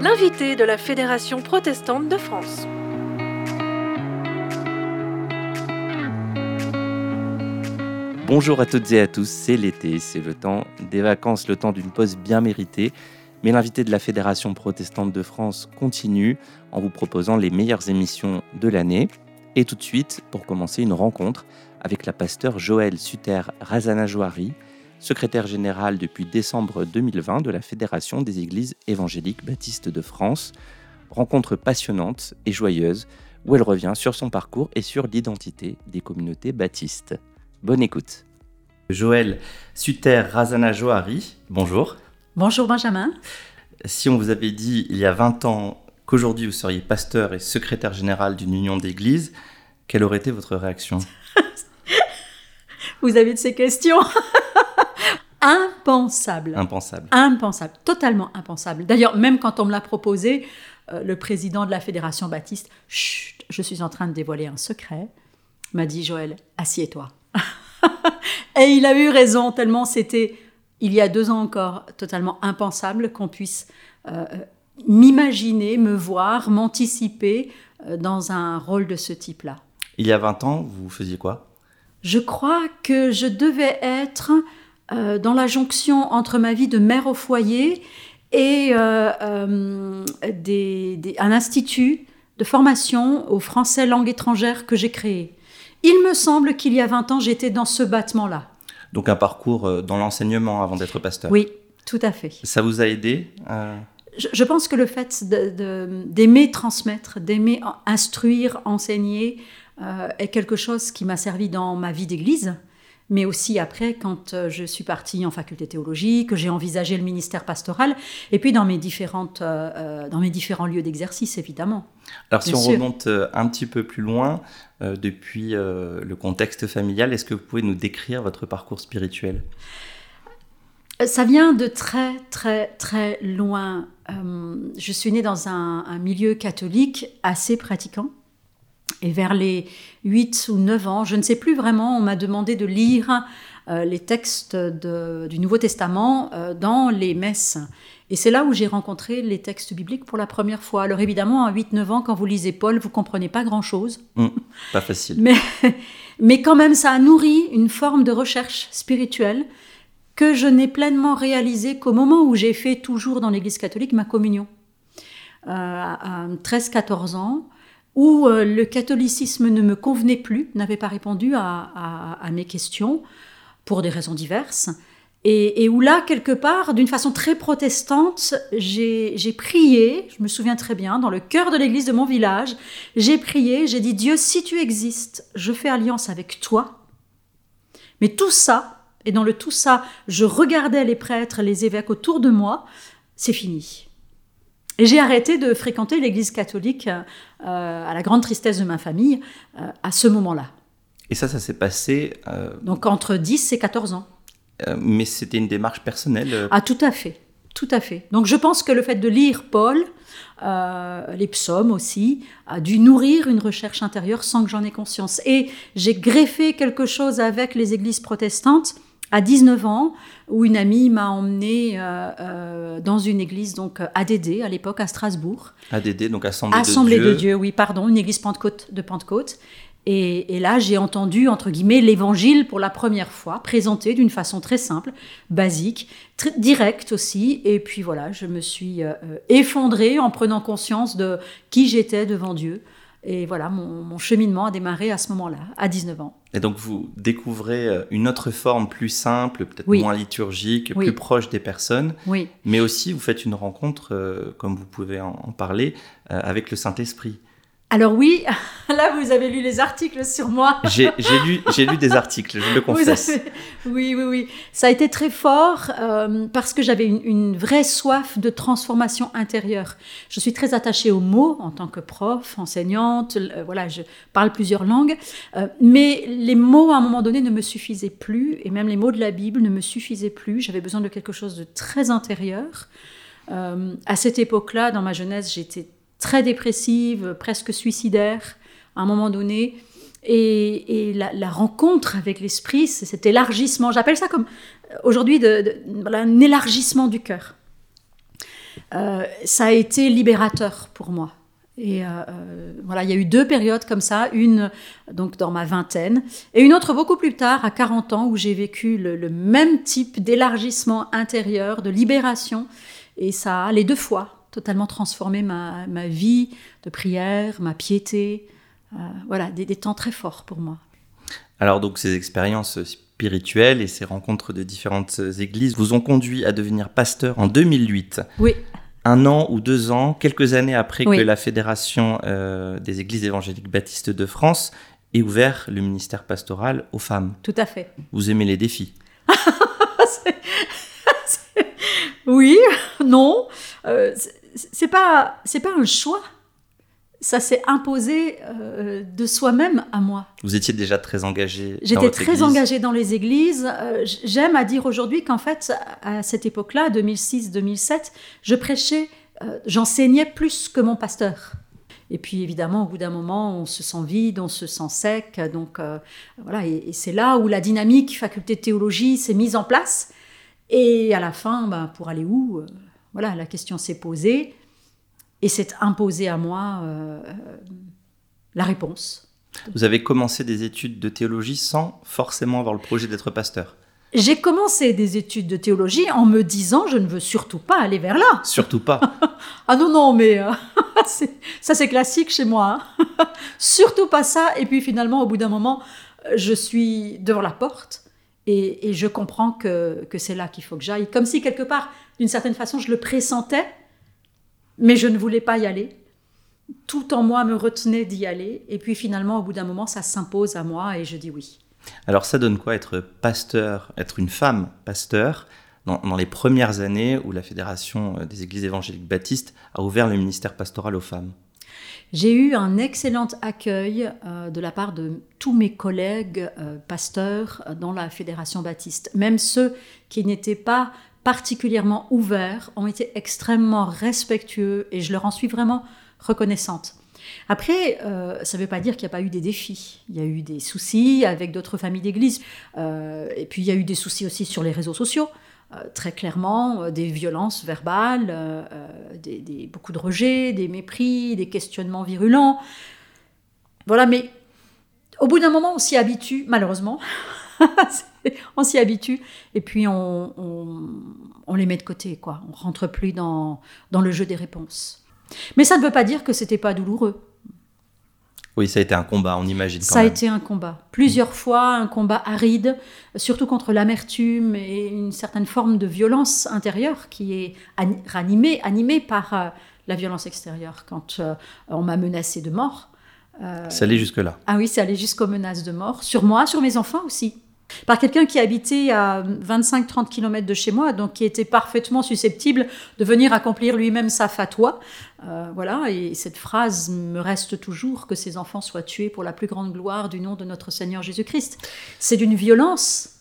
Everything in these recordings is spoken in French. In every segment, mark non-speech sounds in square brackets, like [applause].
L'invité de la Fédération protestante de France. Bonjour à toutes et à tous, c'est l'été, c'est le temps des vacances, le temps d'une pause bien méritée. Mais l'invité de la Fédération protestante de France continue en vous proposant les meilleures émissions de l'année. Et tout de suite, pour commencer, une rencontre avec la pasteur Joël Suter Razana Joari, secrétaire général depuis décembre 2020 de la Fédération des Églises évangéliques baptistes de France. Rencontre passionnante et joyeuse où elle revient sur son parcours et sur l'identité des communautés baptistes. Bonne écoute. Joël Suter Razana Joari, bonjour. Bonjour Benjamin. Si on vous avait dit il y a 20 ans qu'aujourd'hui vous seriez pasteur et secrétaire général d'une union d'églises, quelle aurait été votre réaction? [laughs] Vous avez de ces questions Impensable. Impensable. Impensable, totalement impensable. D'ailleurs, même quand on me l'a proposé, euh, le président de la Fédération Baptiste, chut, je suis en train de dévoiler un secret, m'a dit Joël, assieds-toi. [laughs] Et il a eu raison, tellement c'était, il y a deux ans encore, totalement impensable qu'on puisse euh, m'imaginer, me voir, m'anticiper euh, dans un rôle de ce type-là. Il y a 20 ans, vous faisiez quoi? Je crois que je devais être euh, dans la jonction entre ma vie de mère au foyer et euh, euh, un institut de formation au français langue étrangère que j'ai créé. Il me semble qu'il y a 20 ans, j'étais dans ce battement-là. Donc un parcours dans l'enseignement avant d'être pasteur. Oui, tout à fait. Ça vous a aidé je, pense que le fait d'aimer transmettre, d'aimer instruire, enseigner, est quelque chose qui m'a servi dans ma vie d'église mais aussi après quand euh, je suis partie en faculté théologique, que j'ai envisagé le ministère pastoral, et puis dans mes, différentes, euh, euh, dans mes différents lieux d'exercice, évidemment. Alors si on remonte un petit peu plus loin, depuis le contexte familial, est-ce que vous pouvez nous décrire votre parcours spirituel? Ça vient de très très très loin. je suis née dans un milieu catholique assez pratiquant. Et vers les 8 ou 9 ans, je ne sais plus vraiment, on m'a demandé de lire euh, les textes du Nouveau Testament euh, dans les messes. Et c'est là où j'ai rencontré les textes bibliques pour la première fois. Alors évidemment, à 8-9 ans, quand vous lisez Paul, vous comprenez pas grand-chose. Mmh, pas facile. [laughs] Mais, mais quand même, ça a nourri une forme de recherche spirituelle que je n'ai pleinement réalisée qu'au moment où j'ai fait toujours dans l'Église catholique ma communion. Euh, à 13-14 ans, où euh, le catholicisme ne me convenait plus, n'avait pas répondu à, mes questions pour des raisons diverses, et, où là, quelque part, d'une façon très protestante, j'ai prié, je me souviens très bien, dans le cœur de l'église de mon village, j'ai prié, j'ai dit, Dieu, si tu existes, je fais alliance avec toi. Mais tout ça, et dans le tout ça, je regardais les prêtres, les évêques autour de moi, c'est fini. Et j'ai arrêté de fréquenter l'église catholique euh, à la grande tristesse de ma famille euh, à ce moment-là. Et ça, ça s'est passé euh, Donc entre 10 et 14 ans. mais c'était une démarche personnelle Ah, tout à fait. Tout à fait. Donc je pense que le fait de lire Paul, les psaumes aussi, a dû nourrir une recherche intérieure sans que j'en ai conscience. Et j'ai greffé quelque chose avec les églises protestantes à 19 ans, où une amie m'a emmenée euh, euh, dans une église, donc ADD à l'époque, à Strasbourg. ADD, donc Assemblée, Assemblée de Dieu. de Dieu, oui, pardon, une église Pentecôte, de Pentecôte. Et, et là, j'ai entendu, entre guillemets, l'évangile pour la première fois, présenté d'une façon très simple, basique, très directe aussi. Et puis voilà, je me suis euh, effondrée en prenant conscience de qui j'étais devant Dieu. Et voilà, mon, cheminement a démarré à ce moment-là, à 19 ans. Et donc vous découvrez euh, une autre forme plus simple, peut-être moins liturgique, plus proche des personnes. Oui. Mais aussi, vous faites une rencontre, euh, comme vous pouvez en, parler, euh, avec le Saint-Esprit. Alors oui, [laughs] là vous avez lu les articles sur moi. [laughs] J'ai lu, lu des articles, je le confesse. [laughs] oui, oui, oui. Ça a été très fort euh, parce que j'avais une, vraie soif de transformation intérieure. Je suis très attachée aux mots en tant que prof, enseignante. Euh, voilà, je parle plusieurs langues. Euh, mais les mots, à un moment donné, ne me suffisaient plus. Et même les mots de la Bible ne me suffisaient plus. J'avais besoin de quelque chose de très intérieur. à cette époque-là, dans ma jeunesse, j'étais très dépressive, presque suicidaire à un moment donné. Et, la, rencontre avec l'esprit, c'est cet élargissement. J'appelle ça comme aujourd'hui de, un élargissement du cœur. Euh, ça a été libérateur pour moi. Et euh, euh, voilà, il y a eu deux périodes comme ça, une donc dans ma vingtaine et une autre beaucoup plus tard, à 40 ans, où j'ai vécu le, même type d'élargissement intérieur, de libération. Et ça les deux fois totalement transformé ma, ma vie de prière, ma piété. voilà, des, des temps très forts pour moi. Alors donc ces expériences spirituelles et ces rencontres de différentes églises vous ont conduit à devenir pasteur en 2008. Oui. Un an ou deux ans, quelques années après que la Fédération euh, des Églises évangéliques baptistes de France ait ouvert le ministère pastoral aux femmes. Tout à fait. Vous aimez les défis [laughs] [laughs] Oui, [laughs] non. Euh, c'est pas, c'est pas un choix ça s'est imposé euh, de soi-même à moi. Vous étiez déjà très engagée J'étais très engagée dans les églises. Euh, j'aime à dire aujourd'hui qu'en fait, à cette époque-là, 2006-2007, je prêchais, euh, j'enseignais plus que mon pasteur. Et puis évidemment, au bout d'un moment, on se sent vide, on se sent sec. Donc voilà, et, c'est là où la dynamique faculté de théologie s'est mise en place. Et à la fin, ben, pour aller où Voilà, la question s'est posée. Et c'est imposé à moi euh, la réponse. Vous avez commencé des études de théologie sans forcément avoir le projet d'être pasteur j'ai commencé des études de théologie en me disant je ne veux surtout pas aller vers là. Surtout pas. [laughs] ah non, non, mais euh, [laughs] ça c'est classique chez moi. Hein. [laughs] surtout pas ça. Et puis finalement, au bout d'un moment, je suis devant la porte et, je comprends que, que c'est là qu'il faut que j'aille. Comme si quelque part, d'une certaine façon, je le pressentais mais je ne voulais pas y aller. Tout en moi me retenait d'y aller. Et puis finalement, au bout d'un moment, ça s'impose à moi et je dis oui. Alors ça donne quoi être pasteur, être une femme pasteur dans, les premières années où la Fédération des Églises évangéliques baptistes a ouvert le ministère pastoral aux femmes? J'ai eu un excellent accueil euh, de la part de tous mes collègues euh, pasteurs euh, dans la Fédération baptiste, même ceux qui n'étaient pas particulièrement ouverts, ont été extrêmement respectueux et je leur en suis vraiment reconnaissante. Après, ça ne veut pas dire qu'il n'y a pas eu des défis. Il y a eu des soucis avec d'autres familles d'église. Et puis, il y a eu des soucis aussi sur les réseaux sociaux. Euh, très clairement, des violences verbales, des, beaucoup de rejets, des mépris, des questionnements virulents. Voilà, mais au bout d'un moment, on s'y habitue, malheureusement. [laughs] on s'y habitue et puis on, les met de côté, quoi. On rentre plus dans, dans le jeu des réponses. Mais ça ne veut pas dire que c'était pas douloureux. Oui, ça a été un combat, on imagine. ça a été un combat. Plusieurs fois, un combat aride, surtout contre l'amertume et une certaine forme de violence intérieure qui est animée, animée par euh, la violence extérieure. Quand euh, on m'a menacé de mort. Euh, ça allait jusque-là. Ah oui, ça allait jusqu'aux menaces de mort. Sur moi, sur mes enfants aussi par quelqu'un qui habitait à 25-30 km de chez moi, donc qui était parfaitement susceptible de venir accomplir lui-même sa fatwa. Euh, voilà, et cette phrase me reste toujours que ces enfants soient tués pour la plus grande gloire du nom de notre Seigneur Jésus-Christ. C'est d'une violence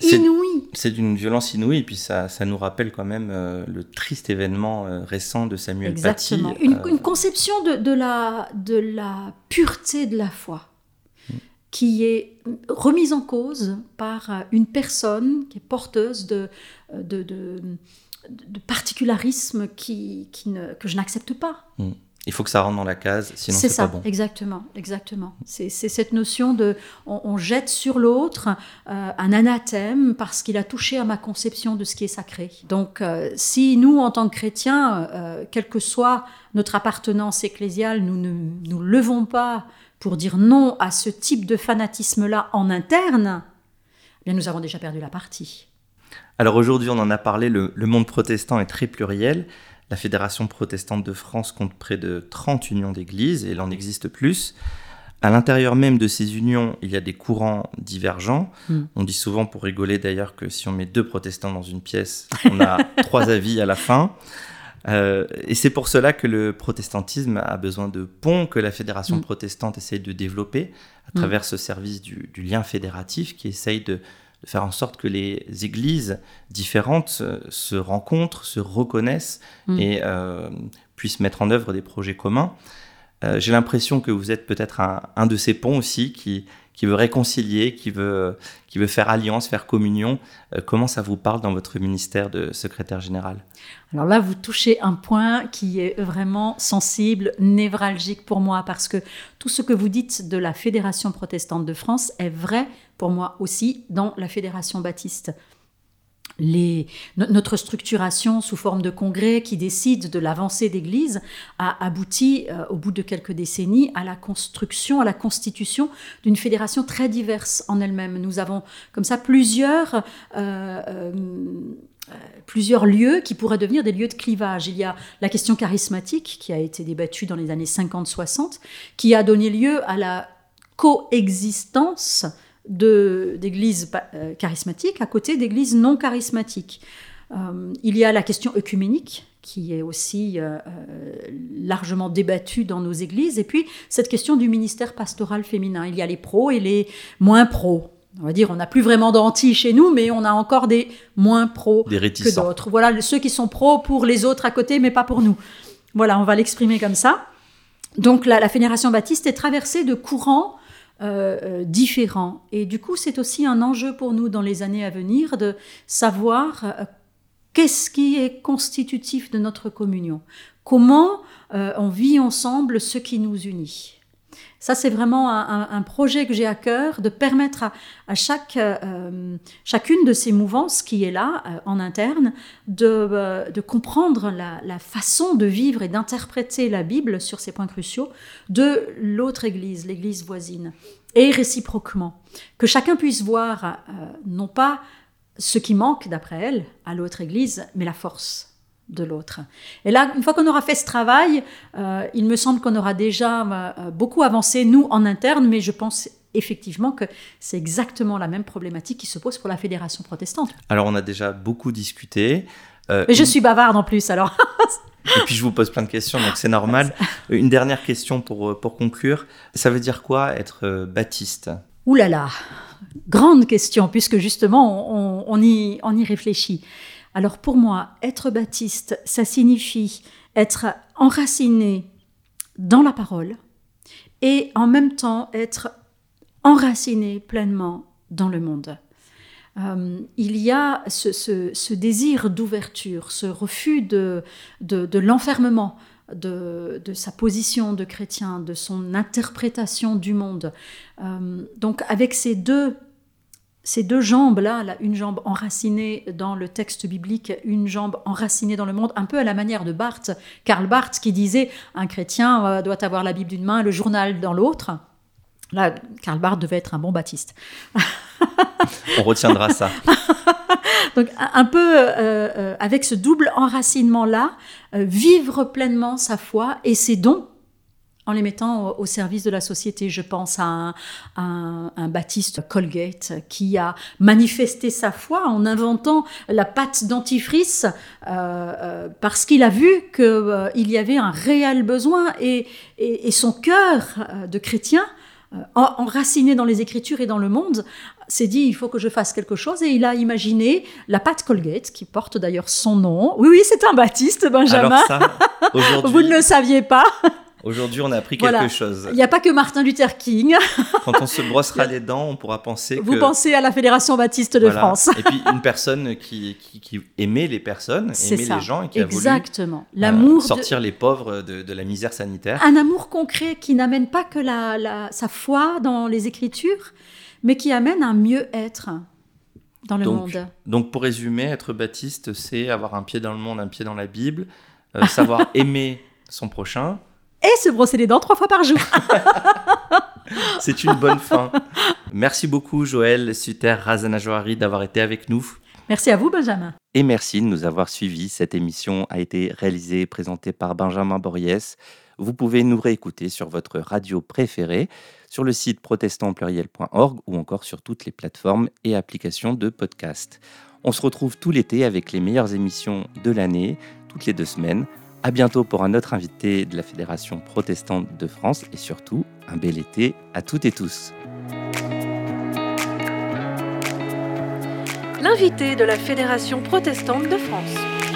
inouïe. C'est d'une violence inouïe, et puis ça, ça nous rappelle quand même euh, le triste événement euh, récent de Samuel Exactement. Paty. Une, une, conception de, de, la, de la pureté de la foi qui est remise en cause par euh, une personne qui est porteuse de, euh, de, de, de particularisme qui, qui ne, que je n'accepte pas. Hmm. Il faut que ça rentre dans la case, sinon c'est pas bon. Exactement, exactement. C'est cette notion de, on, jette sur l'autre euh, un anathème parce qu'il a touché à ma conception de ce qui est sacré. Donc, si nous, en tant que chrétiens, quelle que soit notre appartenance ecclésiale, nous ne nous levons pas pour dire non à ce type de fanatisme-là en interne, eh bien nous avons déjà perdu la partie. Alors aujourd'hui, on en a parlé, le, monde protestant est très pluriel. La Fédération protestante de France compte près de 30 unions d'églises et il en existe plus. À l'intérieur même de ces unions, il y a des courants divergents. Hmm. On dit souvent pour rigoler d'ailleurs que si on met deux protestants dans une pièce, [laughs] on a trois avis à la fin. Euh, et c'est pour cela que le protestantisme a besoin de ponts que la fédération mm. protestante essaye de développer à mm. travers ce service du, lien fédératif qui essaye de, faire en sorte que les églises différentes se rencontrent, se reconnaissent mm. et euh, puissent mettre en œuvre des projets communs. Euh, j'ai l'impression que vous êtes peut-être un, de ces ponts aussi qui, qui veut réconcilier, qui veut, qui veut faire alliance, faire communion. Euh, comment ça vous parle dans votre ministère de secrétaire général? Alors là, vous touchez un point qui est vraiment sensible, névralgique pour moi, parce que tout ce que vous dites de la Fédération protestante de France est vrai pour moi aussi dans la Fédération baptiste notre structuration sous forme de congrès qui décide de l'avancée d'Église a abouti, euh, au bout de quelques décennies, à la construction, à la constitution d'une fédération très diverse en elle-même. Nous avons comme ça plusieurs... Euh, euh, plusieurs lieux qui pourraient devenir des lieux de clivage. Il y a la question charismatique qui a été débattue dans les années 50-60, qui a donné lieu à la coexistence d'églises euh, charismatiques à côté d'églises non charismatiques. Euh, il y a la question œcuménique qui est aussi euh, largement débattue dans nos églises, et puis cette question du ministère pastoral féminin. Il y a les pros et les moins pros. On va dire, on n'a plus vraiment d'anti chez nous, mais on a encore des moins pros que d'autres. Voilà, ceux qui sont pros pour les autres à côté, mais pas pour nous. Voilà, on va l'exprimer comme ça. Donc la, la Fédération baptiste est traversée de courants euh, euh, différents. Et du coup, c'est aussi un enjeu pour nous dans les années à venir de savoir euh, qu'est-ce qui est constitutif de notre communion, comment on vit ensemble ce qui nous unit. Ça, c'est vraiment un, projet que j'ai à cœur, de permettre à, chaque, euh, chacune de ces mouvances qui est là, euh, en interne, de, euh, comprendre la, façon de vivre et d'interpréter la Bible sur ces points cruciaux de l'autre Église, l'Église voisine, et réciproquement. Que chacun puisse voir, non pas ce qui manque d'après elle à l'autre Église, mais la force de l'autre. Et là, une fois qu'on aura fait ce travail, euh, il me semble qu'on aura déjà euh, beaucoup avancé, nous, en interne, mais je pense effectivement que c'est exactement la même problématique qui se pose pour la Fédération protestante. Alors, on a déjà beaucoup discuté. Euh, mais je suis bavarde en plus, alors. [laughs] Et puis je vous pose plein de questions, donc c'est normal. [laughs] Une dernière question pour, pour conclure. Ça veut dire quoi être baptiste? Ouh là là, grande question, puisque justement on, on, y, on y réfléchit. Alors pour moi, être baptiste, ça signifie être enraciné dans la parole et en même temps être enraciné pleinement dans le monde. Euh, il y a ce, désir d'ouverture, ce refus de, l'enfermement de, sa position de chrétien, de son interprétation du monde. Euh, donc avec ces deux ces deux jambes-là, une jambe enracinée dans le texte biblique, une jambe enracinée dans le monde, un peu à la manière de Barth, Karl Barth, qui disait un chrétien euh, doit avoir la Bible d'une main, le journal dans l'autre. Là, Karl Barth devait être un bon baptiste. On retiendra ça. [laughs] Donc, un peu euh, euh, avec ce double enracinement-là, vivre pleinement sa foi et ses dons en les mettant au, service de la société. Je pense à un, baptiste Colgate qui a manifesté sa foi en inventant la pâte dentifrice euh, euh, parce qu'il a vu qu'il euh, y avait un réel besoin et, son cœur de chrétien enraciné dans les Écritures et dans le monde, s'est dit il faut que je fasse quelque chose et il a imaginé la pâte Colgate qui porte d'ailleurs son nom. Oui, oui, c'est un baptiste, Benjamin. [laughs] Vous ne le saviez pas. Aujourd'hui, on a appris quelque chose. Il n'y a pas que Martin Luther King. [laughs] Quand on se brossera les dents, on pourra penser Vous pensez à la Fédération baptiste de France. Et puis une personne qui, qui, aimait les personnes, aimait les gens et qui Exactement. a voulu L'amour sortir les pauvres de, de, la misère sanitaire. Un amour concret qui n'amène pas que la, la, sa foi dans les Écritures, mais qui amène un mieux-être dans le monde. Donc pour résumer, être baptiste, c'est avoir un pied dans le monde, un pied dans la Bible, euh, savoir [laughs] aimer son prochain et se brosser les dents trois fois par jour. [laughs] C'est une bonne fin. Merci beaucoup Joël Suter Razanajoari d'avoir été avec nous. Merci à vous Benjamin. Et merci de nous avoir suivis. Cette émission a été réalisée et présentée par Benjamin Boriès. Vous pouvez nous réécouter sur votre radio préférée, sur le site protestantpluriel.org ou encore sur toutes les plateformes et applications de podcast. On se retrouve tout l'été avec les meilleures émissions de l'année, toutes les deux semaines. À bientôt pour un autre invité de la Fédération protestante de France et surtout un bel été à toutes et tous. L'invité de la Fédération protestante de France.